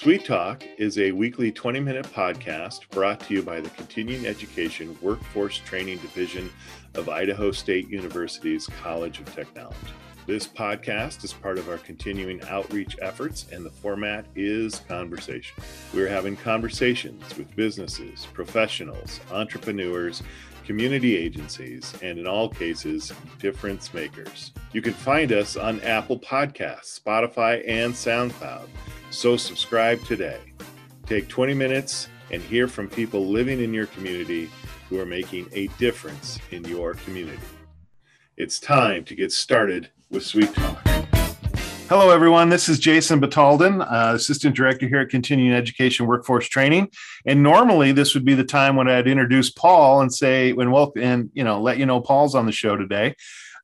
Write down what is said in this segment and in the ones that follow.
Sweet Talk is a weekly 20 minute podcast brought to you by the Continuing Education Workforce Training Division of Idaho State University's College of Technology. This podcast is part of our continuing outreach efforts, and the format is conversation. We're having conversations with businesses, professionals, entrepreneurs, community agencies, and in all cases, difference makers. You can find us on Apple Podcasts, Spotify, and SoundCloud. So subscribe today. Take 20 minutes and hear from people living in your community who are making a difference in your community. It's time to get started with Sweet Talk. Hello, everyone. This is Jason Batalden, uh, Assistant Director here at Continuing Education Workforce Training. And normally, this would be the time when I'd introduce Paul and say, "When welcome," and you know, let you know Paul's on the show today.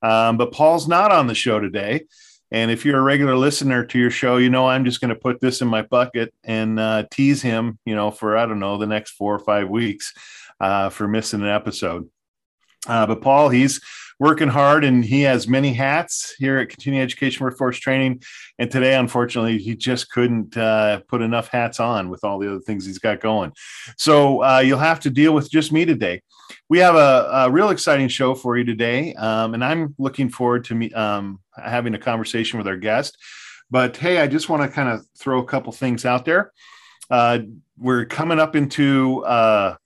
Um, but Paul's not on the show today. And if you're a regular listener to your show, you know I'm just going to put this in my bucket and uh, tease him, you know, for I don't know the next four or five weeks uh, for missing an episode. Uh, but Paul, he's working hard and he has many hats here at Continuing Education Workforce Training. And today, unfortunately, he just couldn't uh, put enough hats on with all the other things he's got going. So uh, you'll have to deal with just me today. We have a, a real exciting show for you today, um, and I'm looking forward to me um, having a conversation with our guest. But hey, I just want to kind of throw a couple things out there. Uh, we're coming up into uh,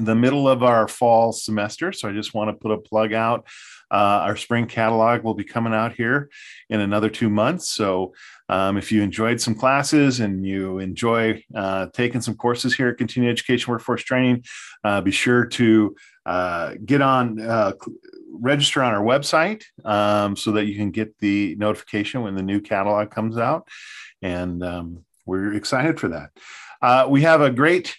the middle of our fall semester. So I just want to put a plug out. Uh, our spring catalog will be coming out here in another two months. So um, if you enjoyed some classes and you enjoy uh, taking some courses here at Continuing Education Workforce Training, uh, be sure to uh, get on, uh, register on our website um, so that you can get the notification when the new catalog comes out. And um, we're excited for that. Uh, we have a great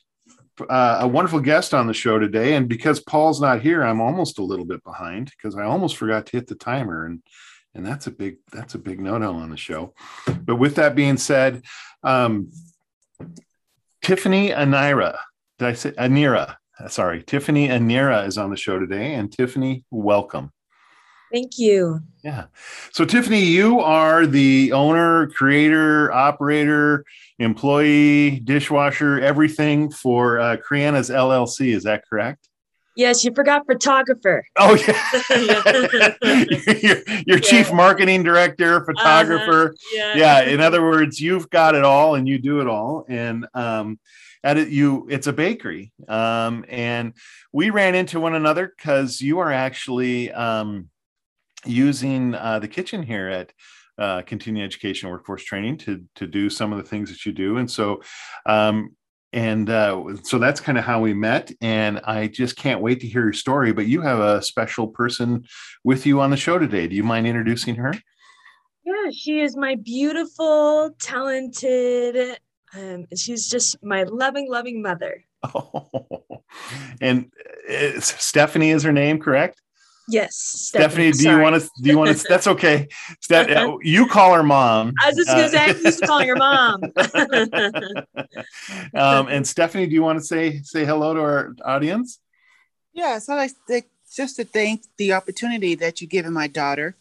uh, a wonderful guest on the show today. And because Paul's not here, I'm almost a little bit behind because I almost forgot to hit the timer. And and that's a big that's a big no-no on the show. But with that being said, um, Tiffany Anira, did I say Anira? Sorry, Tiffany Anira is on the show today. And Tiffany, welcome. Thank you. Yeah. So, Tiffany, you are the owner, creator, operator, employee, dishwasher, everything for uh, Creanas LLC. Is that correct? Yes, you forgot photographer. Oh yeah, your, your yeah. chief marketing director, photographer. Uh-huh. Yeah. yeah. In other words, you've got it all, and you do it all. And um, at it, you, it's a bakery. Um, and we ran into one another because you are actually um, using uh, the kitchen here at uh, continuing education workforce training to to do some of the things that you do. And so um, and uh, so that's kind of how we met. And i just can't wait to hear your story but you have a special person with you on the show today. Do you mind introducing her? Yeah she is my beautiful talented um, she's just my loving loving mother. Oh and uh, stephanie is her name correct Yes, Stephanie. Stephanie do you want to? Do you want to? That's okay. Steph, uh, you call her mom. I was just going to say, I'm used to calling her mom. um, and Stephanie, do you want to say say hello to our audience? Yes, I'd like to, just to thank the opportunity that you've given my daughter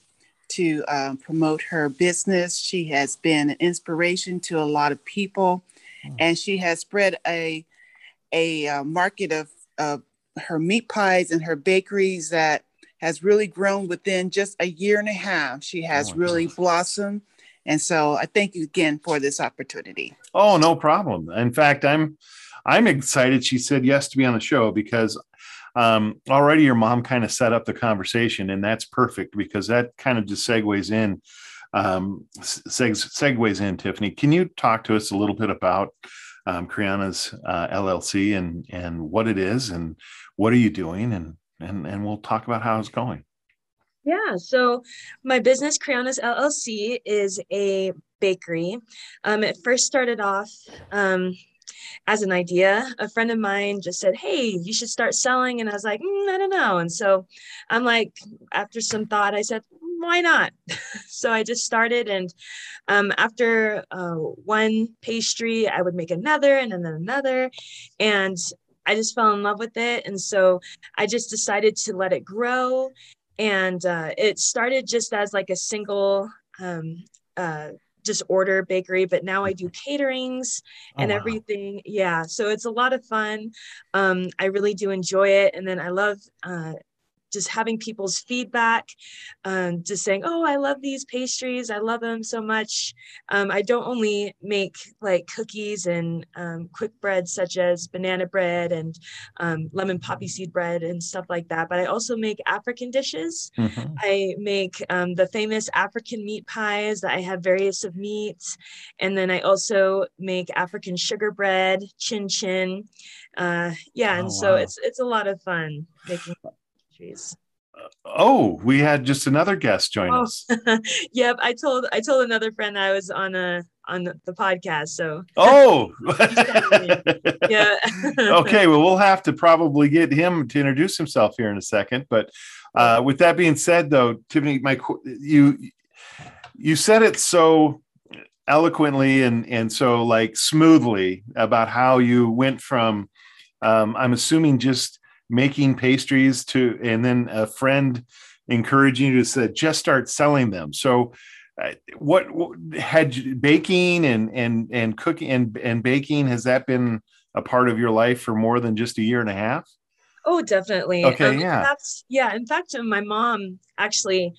to um, promote her business. She has been an inspiration to a lot of people, mm. and she has spread a a uh, market of of her meat pies and her bakeries that has really grown within just a year and a half. She has oh really goodness. blossomed. And so I thank you again for this opportunity. Oh, no problem. In fact, I'm I'm excited she said yes to be on the show because um, already your mom kind of set up the conversation, and that's perfect because that kind of just segues in. Um, seg- segues in, Tiffany. Can you talk to us a little bit about um, Creanas uh, LLC and and what it is and what are you doing and and and we'll talk about how it's going. Yeah, so my business, Creanas LLC, is a bakery. Um, it first started off um, as an idea. A friend of mine just said, Hey, you should start selling. And I was like, mm, I don't know. And so I'm like, after some thought, I said, why not? so I just started. And um, after uh, one pastry, I would make another and then another. And I just fell in love with it. And so I just decided to let it grow. And uh, it started just as like a single um, uh, just order bakery, but now I do caterings oh, and oh, wow. everything. Yeah. So it's a lot of fun. Um, I really do enjoy it. And then I love uh, just having people's feedback, um, just saying, "Oh, I love these pastries. I love them so much." Um, I don't only make like cookies and um, quick breads such as banana bread and um, lemon poppy seed bread and stuff like that, but I also make African dishes. Mm-hmm. I make um, the famous African meat pies that I have various of meats, and then I also make African sugar bread, chin chin. Uh, yeah, oh, and so wow. it's it's a lot of fun making Jeez. Oh, we had just another guest join oh. us. yep, I told I told another friend I was on a on the podcast. So oh, yeah. okay, well, we'll have to probably get him to introduce himself here in a second. But uh, with that being said, though, Tiffany, my you you said it so eloquently and and so like smoothly about how you went from um, I'm assuming just making pastries to, and then a friend encouraging you to say, just start selling them. So, uh, what, what, had baking and and and cooking and and baking has that been a part of your life for more than just a year and a half? Oh, definitely. Okay, um, yeah, yeah. In fact, my mom actually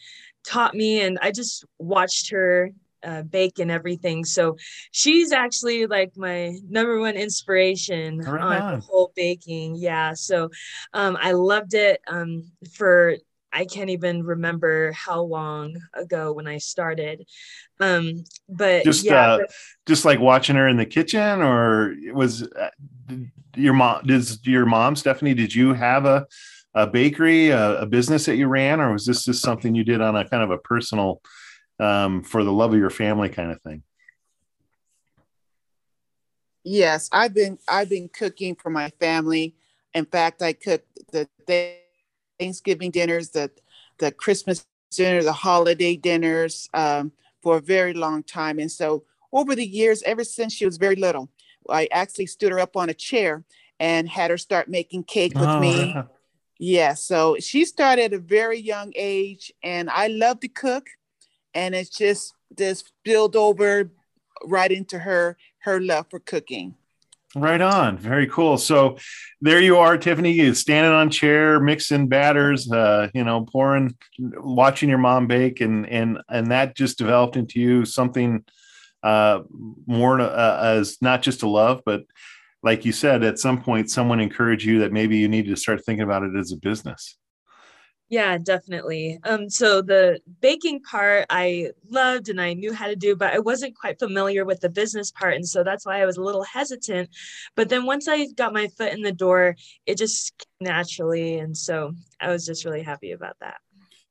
taught me, and I just watched her uh, bake and everything. So she's actually like my number one inspiration right on, on, whole baking. Yeah. So um, I loved it um, for I can't even remember how long ago when I started. Um, but just yeah, uh, but, just like watching her in the kitchen, or was uh, your mom? Does your mom Stephanie? Did you have a a bakery, a, a business that you ran, or was this just something you did on a kind of a personal? Um, for the love of your family kind of thing. Yes, I've been I've been cooking for my family. In fact, I cook the Thanksgiving dinners, the the Christmas dinner, the holiday dinners um, for a very long time. And so over the years, ever since she was very little, I actually stood her up on a chair and had her start making cake with oh. me. Yeah, so she started at a very young age, and I love to cook and it's just this spilled over right into her her love for cooking. Right on. Very cool. So there you are, Tiffany, you standing on chair, mixing batters, uh, you know, pouring, watching your mom bake, and and and that just developed into you something uh, more uh, as not just a love, but like you said, at some point, someone encouraged you that maybe you needed to start thinking about it as a business. Yeah, definitely. Um, so the baking part I loved and I knew how to do, but I wasn't quite familiar with the business part. And so that's why I was a little hesitant. But then once I got my foot in the door, it just naturally. And so I was just really happy about that.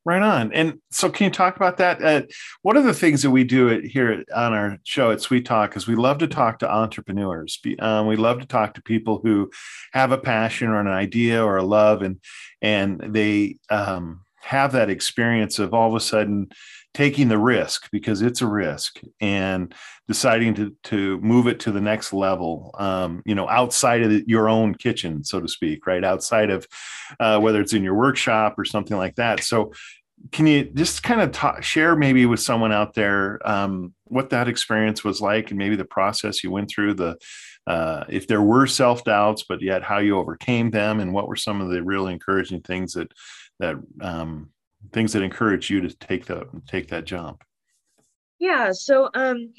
Right on. And so, can you talk about that? Uh, one of the things that we do at, here on our show at Sweet Talk is we love to talk to entrepreneurs. Um, we love to talk to people who have a passion or an idea or a love, and and they um, have that experience of all of a sudden taking the risk because it's a risk and deciding to to move it to the next level um, you know outside of your own kitchen so to speak right outside of uh, whether it's in your workshop or something like that so can you just kind of talk, share maybe with someone out there um, what that experience was like and maybe the process you went through the uh, if there were self doubts but yet how you overcame them and what were some of the really encouraging things that that um, things that encourage you to take the take that jump? Yeah so um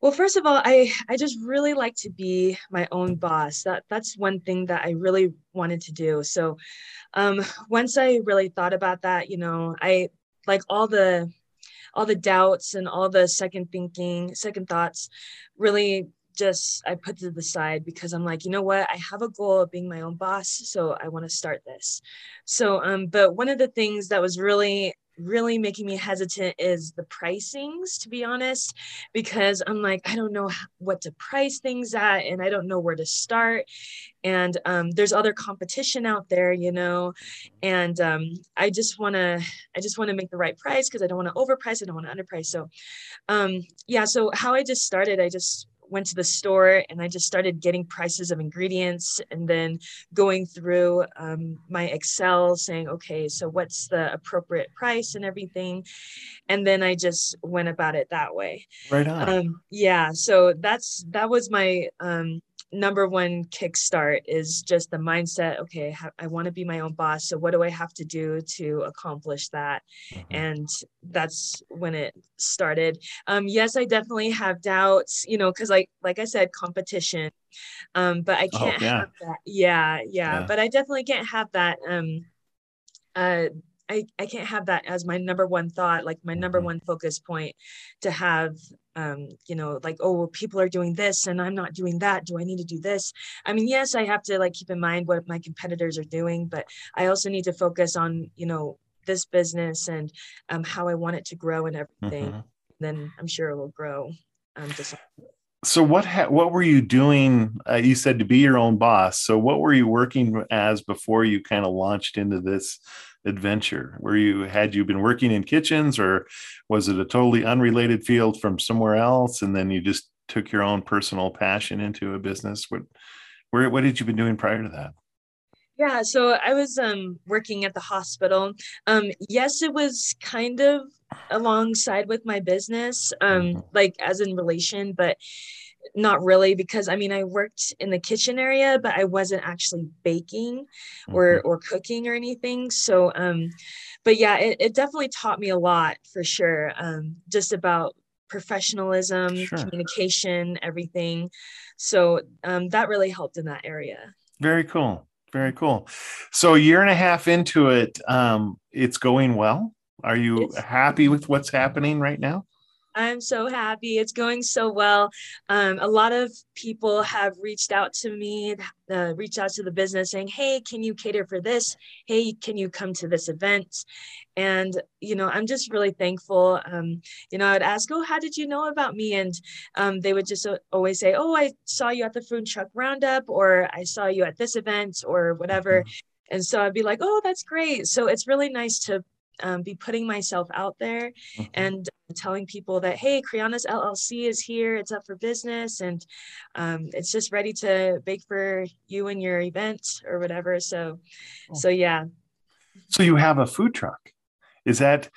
well, first of all, I I just really like to be my own boss. That that's one thing that I really wanted to do. So, um, once I really thought about that, you know, I like all the all the doubts and all the second thinking, second thoughts, really just I put to the side because I'm like, you know what, I have a goal of being my own boss, so I want to start this. So, um, but one of the things that was really really making me hesitant is the pricings to be honest because i'm like i don't know what to price things at and i don't know where to start. And um, there's other competition out there you know? And um, i just want to i just want to make the right price because i don't want to overprice i don't want to underprice. So um, yeah so how i just started i just went to the store and I just started getting prices of ingredients and then going through um, my Excel saying, okay, so what's the appropriate price and everything. And then I just went about it that way. Right on. Um, yeah. So that's, that was my, um, number one kickstart is just the mindset okay i want to be my own boss so what do i have to do to accomplish that mm-hmm. and that's when it started um, yes i definitely have doubts you know because like like i said competition um, but i oh, can't oh, yeah. have that yeah, yeah, yeah but i definitely can't have that um uh I, I can't have that as my number one thought, like my number mm-hmm. one focus point to have, um, you know, like, oh, people are doing this and I'm not doing that. Do I need to do this? I mean, yes, I have to like keep in mind what my competitors are doing, but I also need to focus on, you know, this business and um, how I want it to grow and everything. Mm-hmm. Then I'm sure it will grow. Um, just so what ha- what were you doing uh, you said to be your own boss so what were you working as before you kind of launched into this adventure? Were you had you been working in kitchens, or was it a totally unrelated field from somewhere else, and then you just took your own personal passion into a business? What where what had you been doing prior to that? Yeah, so I was um, working at the hospital. Um, yes, it was kind of alongside with my business, um, mm-hmm. like as in relation, but not really because I mean I worked in the kitchen area, but I wasn't actually baking or mm-hmm. or cooking or anything. So um but yeah, it, it definitely taught me a lot for sure. Um just about professionalism, sure. communication, everything. So um that really helped in that area. Very cool. Very cool. So a year and a half into it, um, it's going well. Are you it's, happy with what's happening right now? I'm so happy. It's going so well. Um, a lot of people have reached out to me, uh, reached out to the business saying, Hey, can you cater for this? Hey, can you come to this event? And, you know, I'm just really thankful. Um, you know, I'd ask, Oh, how did you know about me? And um, they would just always say, Oh, I saw you at the Food Truck Roundup, or I saw you at this event, or whatever. Mm-hmm. And so I'd be like, Oh, that's great. So it's really nice to um, be putting myself out there mm-hmm. and telling people that hey Kriana's LLC is here it's up for business and um, it's just ready to bake for you and your event or whatever so oh. so yeah so you have a food truck is that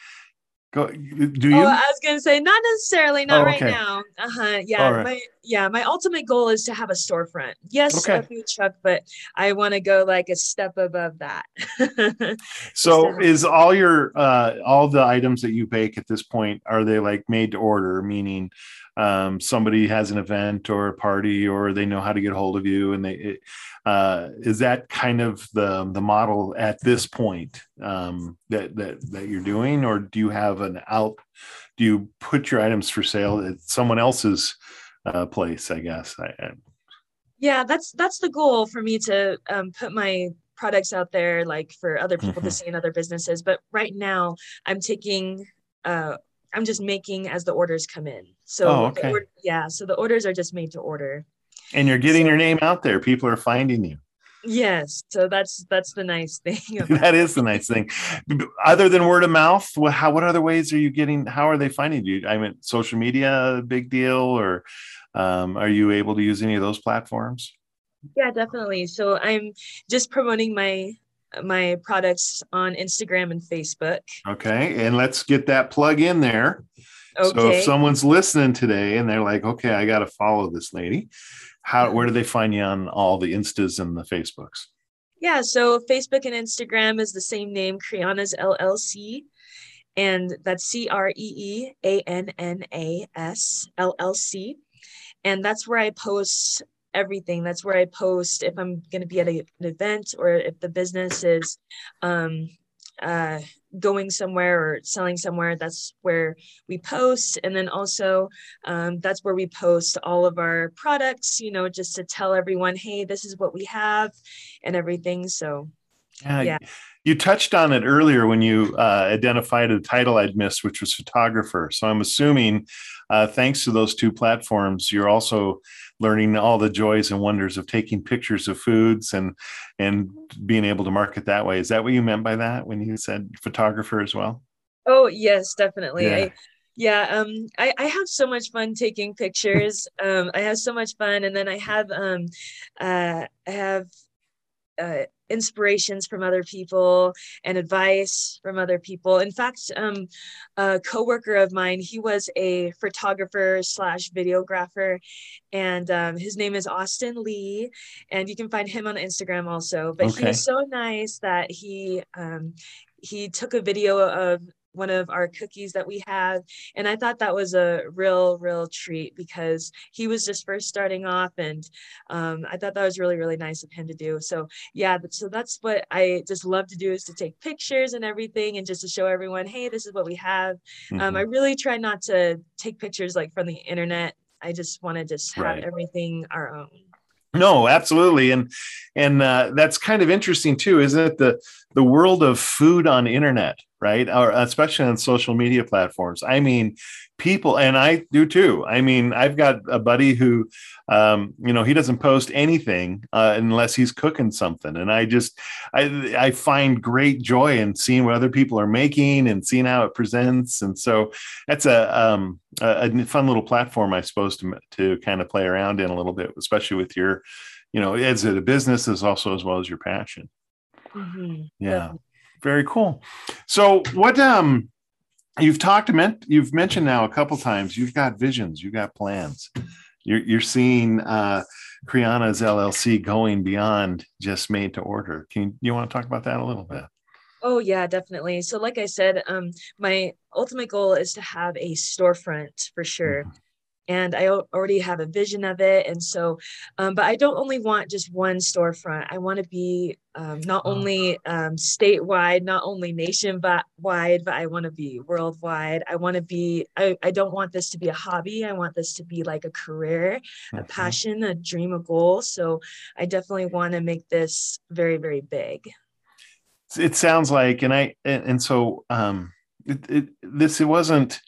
Go. Do you? Oh, I was gonna say not necessarily, not oh, okay. right now. Uh huh. Yeah. Right. My yeah. My ultimate goal is to have a storefront. Yes, okay. a food truck, but I want to go like a step above that. so, is all your uh all the items that you bake at this point are they like made to order? Meaning, um, somebody has an event or a party, or they know how to get hold of you, and they uh, is that kind of the the model at this point um, that that that you're doing, or do you have an out? Do you put your items for sale at someone else's uh, place? I guess. I, I, yeah, that's that's the goal for me to um, put my products out there, like for other people mm-hmm. to see in other businesses. But right now, I'm taking. Uh, I'm just making as the orders come in. So oh, okay. Order, yeah, so the orders are just made to order. And you're getting so, your name out there. People are finding you. Yes so that's that's the nice thing that is the nice thing. Other than word of mouth what, how what other ways are you getting how are they finding you? I mean social media big deal or um, are you able to use any of those platforms? Yeah definitely. So i'm just promoting my my products on instagram and facebook. Okay and let's get that plug in there. Okay. so if someone's listening today and they're like okay i got to follow this lady how where do they find you on all the instas and the facebooks? Yeah so facebook and instagram is the same name kriana's llc and that's c-r-e-e-a-n-n-a-s llc and that's where i post everything that's where i post if i'm going to be at a, an event or if the business is um, uh, going somewhere or selling somewhere, that's where we post. And then also, um, that's where we post all of our products, you know, just to tell everyone, hey, this is what we have and everything. So, yeah. yeah. You touched on it earlier when you uh, identified a title I'd missed, which was photographer. So I'm assuming, uh, thanks to those two platforms, you're also learning all the joys and wonders of taking pictures of foods and and being able to market that way. Is that what you meant by that when you said photographer as well? Oh yes, definitely. Yeah. I, Yeah, um, I, I have so much fun taking pictures. um, I have so much fun, and then I have um, uh, I have uh, inspirations from other people and advice from other people. In fact, um, a coworker of mine, he was a photographer slash videographer, and um, his name is Austin Lee, and you can find him on Instagram also. But okay. he was so nice that he um, he took a video of one of our cookies that we have. And i thought that was a real real treat because he was just first starting off and um, i thought that was really really nice of him to do. So yeah so that's what i just love to do is to take pictures and everything and just to show everyone hey this is what we have. Mm-hmm. um, i mm-hmm. really try not to take pictures like from the internet. I just want to just have right. everything our own. No absolutely. And and uh, that's kind of interesting too isn't it? The the world of food on internet right? Or especially on social media platforms. I mean people and i do too. I mean i've got a buddy who um, you know he doesn't post anything uh, unless he's cooking something. And i just I, I find great joy in seeing what other people are making and seeing how it presents. And so that's a um, a, a fun little platform i suppose to to kind of play around in a little bit especially with your you know as a business as also as well as your passion. Mm-hmm. yeah very cool. So what um you've talked you've mentioned now a couple times you've got visions, you've got plans. You're you're seeing uh Kriana's LLC going beyond just made to order. Can you, you want to talk about that a little bit? Oh yeah, definitely. So like I said, um my ultimate goal is to have a storefront for sure. Mm-hmm and I already have a vision of it. And so, um, but I don't only want just one storefront. I want to be um, not oh. only um, statewide, not only nationwide, but I want to be worldwide. I want to be, I, I don't want this to be a hobby. I want this to be like a career, a passion, a dream, a goal. So I definitely want to make this very, very big. It sounds like, and I, and, and so, um, it, it, this, it wasn't,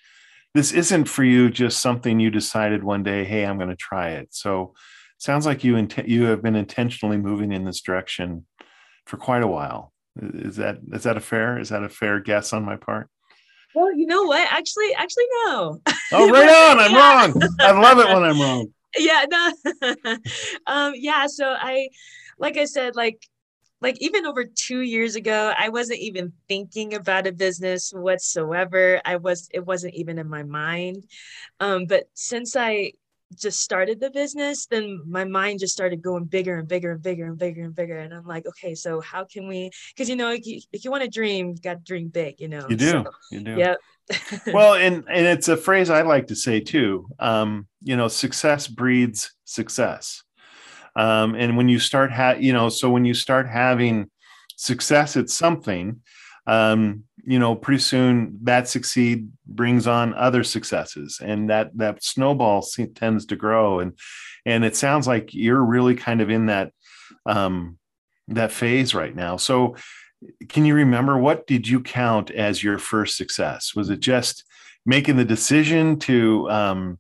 this isn't for you just something you decided one day hey i'm going to try it. So sounds like you int- you have been intentionally moving in this direction for quite a while. Is that is that a fair is that a fair guess on my part? Well you know what? Actually actually no. Oh right on i'm wrong. I love it when i'm wrong. Yeah no. Um yeah so i like i said like like even over two years ago i wasn't even thinking about a business whatsoever. I was it wasn't even in my mind. Um, but since i just started the business then my mind just started going bigger and bigger and bigger and bigger and bigger. And i'm like okay so how can we because you know if you, if you want to dream you got to dream big you know? You do so, you do. yep. Well and and it's a phrase i like to say too um, you know success breeds success um, and when you start ha- you know so when you start having success at something um, you know pretty soon that succeed brings on other successes and that that snowball tends to grow. And and it sounds like you're really kind of in that um, that phase right now. So can you remember what did you count as your first success? Was it just making the decision to um,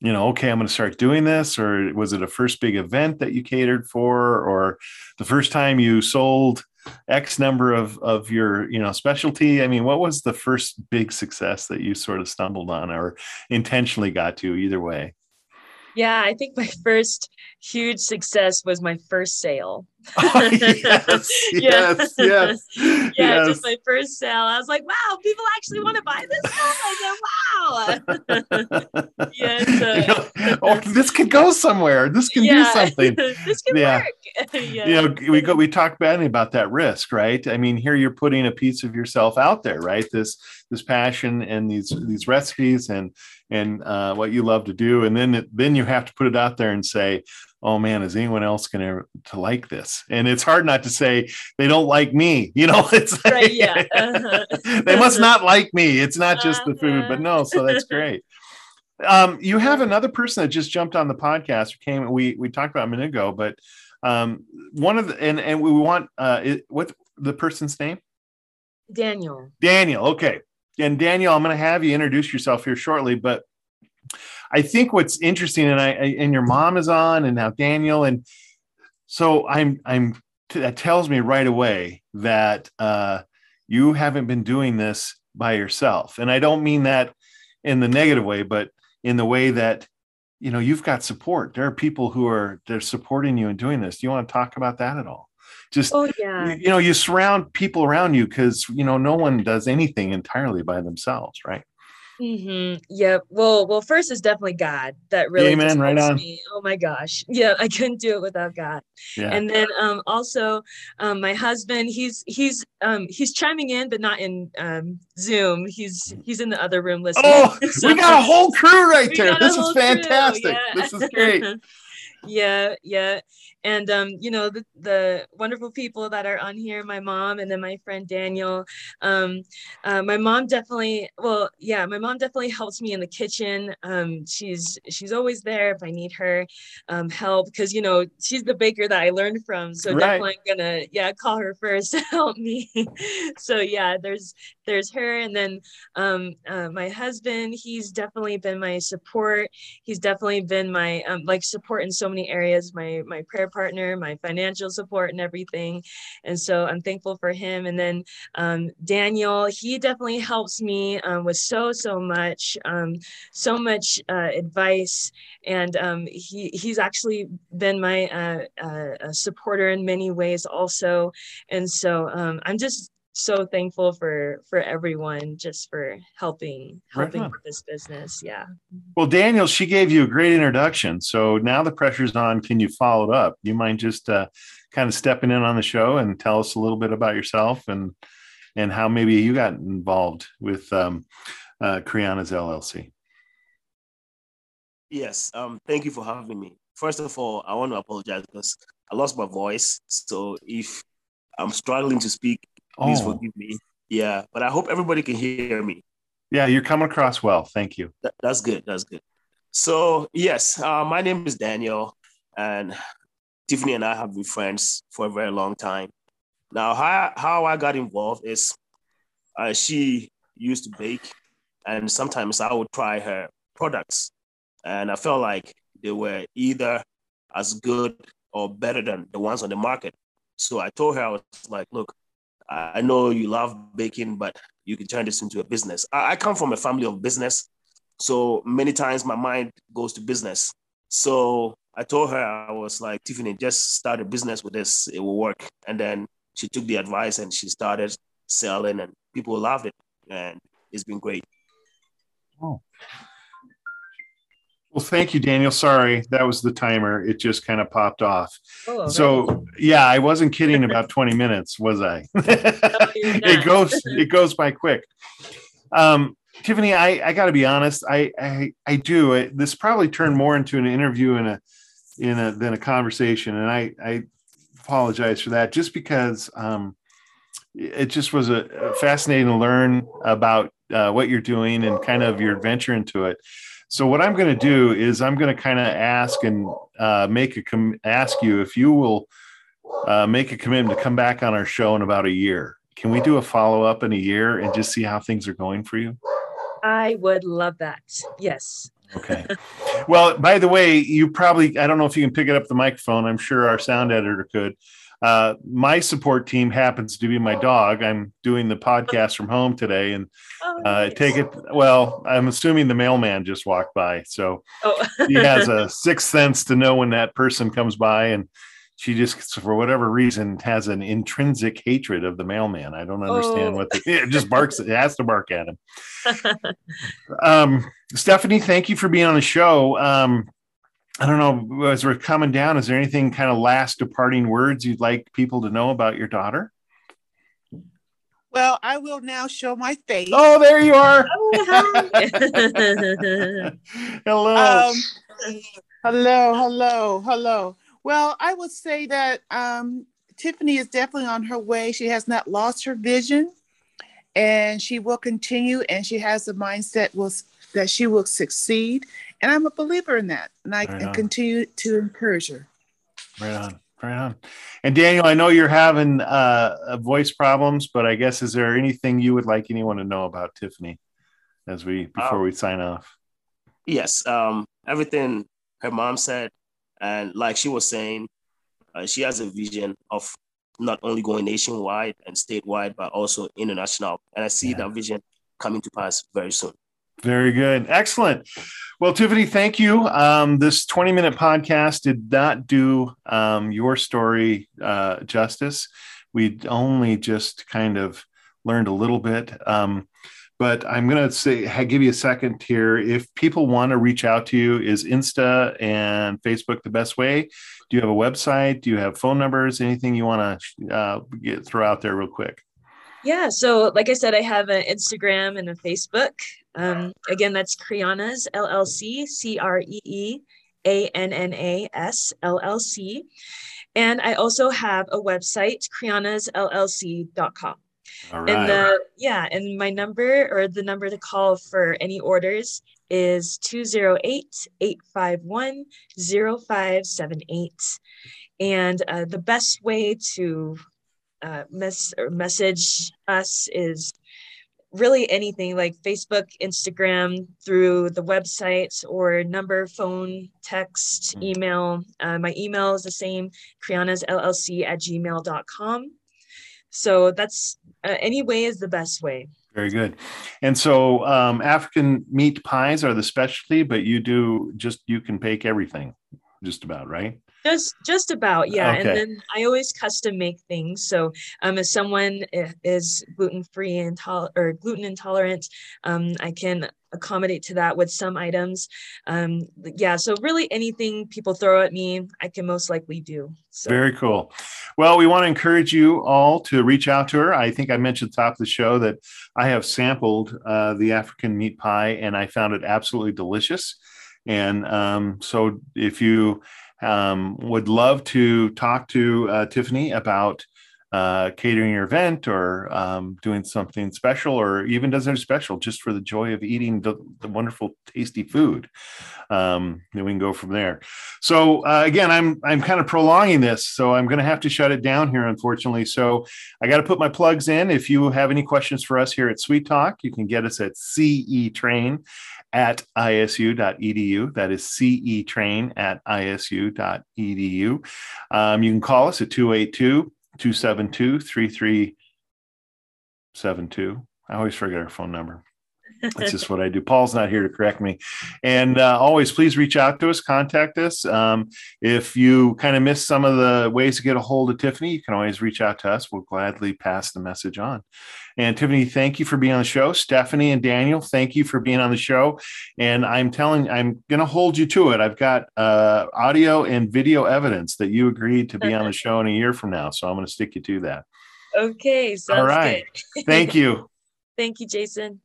you know, okay, I'm going to start doing this? Or was it a first big event that you catered for? Or the first time you sold X number of, of your, you know, specialty? I mean, what was the first big success that you sort of stumbled on or intentionally got to either way? Yeah, I think my first huge success was my first sale. Oh, yes, yes, yes, yeah, yes. just my first sale. I was like, wow, people actually want to buy this stuff. I said, wow. yeah, so. oh, this could go somewhere. This can yeah. do something. this can yeah. work. yeah. You know, we go we talk badly about that risk, right? I mean, here you're putting a piece of yourself out there, right? This this passion and these these recipes and and uh, what you love to do, and then it, then you have to put it out there and say, oh man, is anyone else going to to like this? And it's hard not to say they don't like me. You know, it's like, right, yeah. Uh-huh. they must not like me. It's not just uh-huh. the food, but no. So that's great. Um, you have another person that just jumped on the podcast. Came we we talked about a minute ago, but um, one of the and and we want uh, it, what the person's name? Daniel. Daniel. Okay. And Daniel, I'm going to have you introduce yourself here shortly, but I think what's interesting, and I and your mom is on, and now Daniel, and so I'm I'm that tells me right away that uh, you haven't been doing this by yourself, and I don't mean that in the negative way, but in the way that you know you've got support. There are people who are they're supporting you and doing this. Do you want to talk about that at all? Just oh yeah, you know, you surround people around you because you know no one does anything entirely by themselves, right? Mm-hmm. Yeah. Well, well, first is definitely God that really Amen. Right on. me. Oh my gosh. Yeah, I couldn't do it without God. Yeah. And then um also um my husband, he's he's um he's chiming in, but not in um Zoom. He's he's in the other room listening. Oh, so, we got a whole crew right there. This is fantastic. Yeah. This is great. yeah yeah and um you know the, the wonderful people that are on here my mom and then my friend daniel um uh, my mom definitely well yeah my mom definitely helps me in the kitchen. Um she's she's always there if i need her um help because you know she's the baker that i learned from. So right. definitely I'm gonna yeah call her first to help me. So yeah there's there's her. And then um uh, my husband he's definitely been my support. He's definitely been my um like support in so many areas my my prayer partner my financial support and everything. And so i'm thankful for him. And then um, daniel he definitely helps me um, with so so much um, so much uh, advice. And um, he he's actually been my uh, uh, supporter in many ways also. And so um, i'm just so thankful for for everyone just for helping helping right with this business yeah well daniel she gave you a great introduction so now the pressure's on can you follow it up you mind just uh, kind of stepping in on the show and tell us a little bit about yourself and and how maybe you got involved with um, uh, Kriana's LLC. Yes, um, thank you for having me. First of all, I want to apologize because I lost my voice. So if I'm struggling to speak, Please oh. forgive me. Yeah, but I hope everybody can hear me. Yeah, you're coming across well. Thank you. That, that's good. That's good. So, yes, uh, my name is Daniel, and Tiffany and I have been friends for a very long time. Now, how, how I got involved is uh, she used to bake, and sometimes I would try her products. And I felt like they were either as good or better than the ones on the market. So I told her, I was like, look, I know you love baking, but you can turn this into a business. I, I come from a family of business. So many times my mind goes to business. So I told her, I was like, Tiffany, just start a business with this. It will work. And then she took the advice and she started selling, and people loved it. And it's been great. Oh, well, thank you, Daniel. Sorry, that was the timer. It just kind of popped off. Oh, so yeah, I wasn't kidding about 20 minutes, was I? it goes it goes by quick. Um, Tiffany, I, I got to be honest. I I, I do. It, this probably turned more into an interview in a in a than a conversation, and I I apologize for that. Just because um, it just was a, a fascinating to learn about uh, what you're doing and kind of your adventure into it. So what I'm going to do is I'm going to kind of ask and uh, make a com- ask you if you will uh, make a commitment to come back on our show in about a year. Can we do a follow up in a year and just see how things are going for you? I would love that. Yes. okay. Well, by the way, you probably I don't know if you can pick it up the microphone. I'm sure our sound editor could. Uh, my support team happens to be my dog. I'm doing the podcast from home today, and oh, uh, take it. Well, I'm assuming the mailman just walked by, so oh. he has a sixth sense to know when that person comes by, and she just, for whatever reason, has an intrinsic hatred of the mailman. I don't understand oh. what the, it just barks. It has to bark at him. um, Stephanie, thank you for being on the show. Um, I don't know, as we're coming down, is there anything kind of last departing words you'd like people to know about your daughter? Well, I will now show my face. Oh, there you are. hello. Um, hello, hello, hello. Well, I would say that um, Tiffany is definitely on her way. She has not lost her vision and she will continue and she has the mindset will, that she will succeed and I'm a believer in that. And I right continue to encourage her. Right on. Right on. And Daniel, I know you're having uh, voice problems, but I guess is there anything you would like anyone to know about Tiffany as we before um, we sign off? Yes. Um, everything her mom said, and like she was saying, uh, she has a vision of not only going nationwide and statewide, but also international. And I see yeah. that vision coming to pass very soon. Very good. Excellent. Well, Tiffany, thank you. Um, this 20 minute podcast did not do um, your story uh, justice. We only just kind of learned a little bit. Um, but I'm going to say, give you a second here. If people want to reach out to you, is Insta and Facebook the best way? Do you have a website? Do you have phone numbers? Anything you want to uh, get throw out there real quick? Yeah. So, like I said, I have an Instagram and a Facebook. Um, again, that's Creanas LLC, C R E E A N N A S LLC. And I also have a website, creanasllc.com. All right. And the yeah, and my number or the number to call for any orders is 208-851-0578. And uh, the best way to uh, mess or message us is really anything like Facebook, Instagram, through the website or number, phone, text, mm. email. Uh, my email is the same, creanasllc at gmail.com. So that's uh, any way is the best way. Very good. And so um, African meat pies are the specialty, but you do just, you can bake everything just about, right? Just just about yeah okay. and then i always custom make things so um if someone is gluten free and tol- or gluten intolerant um i can accommodate to that with some items um yeah so really anything people throw at me i can most likely do so. very cool well we want to encourage you all to reach out to her i think i mentioned top of the show that i have sampled uh, the african meat pie and i found it absolutely delicious and um, so if you um, would love to talk to uh, Tiffany about uh, catering your event or um, doing something special or even does it special just for the joy of eating the, the wonderful tasty food um, then we can go from there so uh, again i'm i'm kind of prolonging this so i'm going to have to shut it down here unfortunately so i got to put my plugs in if you have any questions for us here at sweet talk you can get us at ce train at isu.edu. That is CE train at isu.edu. Um, you can call us at 282 272 3372. I always forget our phone number. That's just what I do. Paul's not here to correct me. And uh, always, please reach out to us, contact us. Um, if you kind of miss some of the ways to get a hold of Tiffany, you can always reach out to us. We'll gladly pass the message on. And Tiffany, thank you for being on the show. Stephanie and Daniel, thank you for being on the show. And I'm telling, I'm going to hold you to it. I've got uh, audio and video evidence that you agreed to be on the show in a year from now. So I'm going to stick you to that. Okay. All right. Thank you. Thank you, Jason.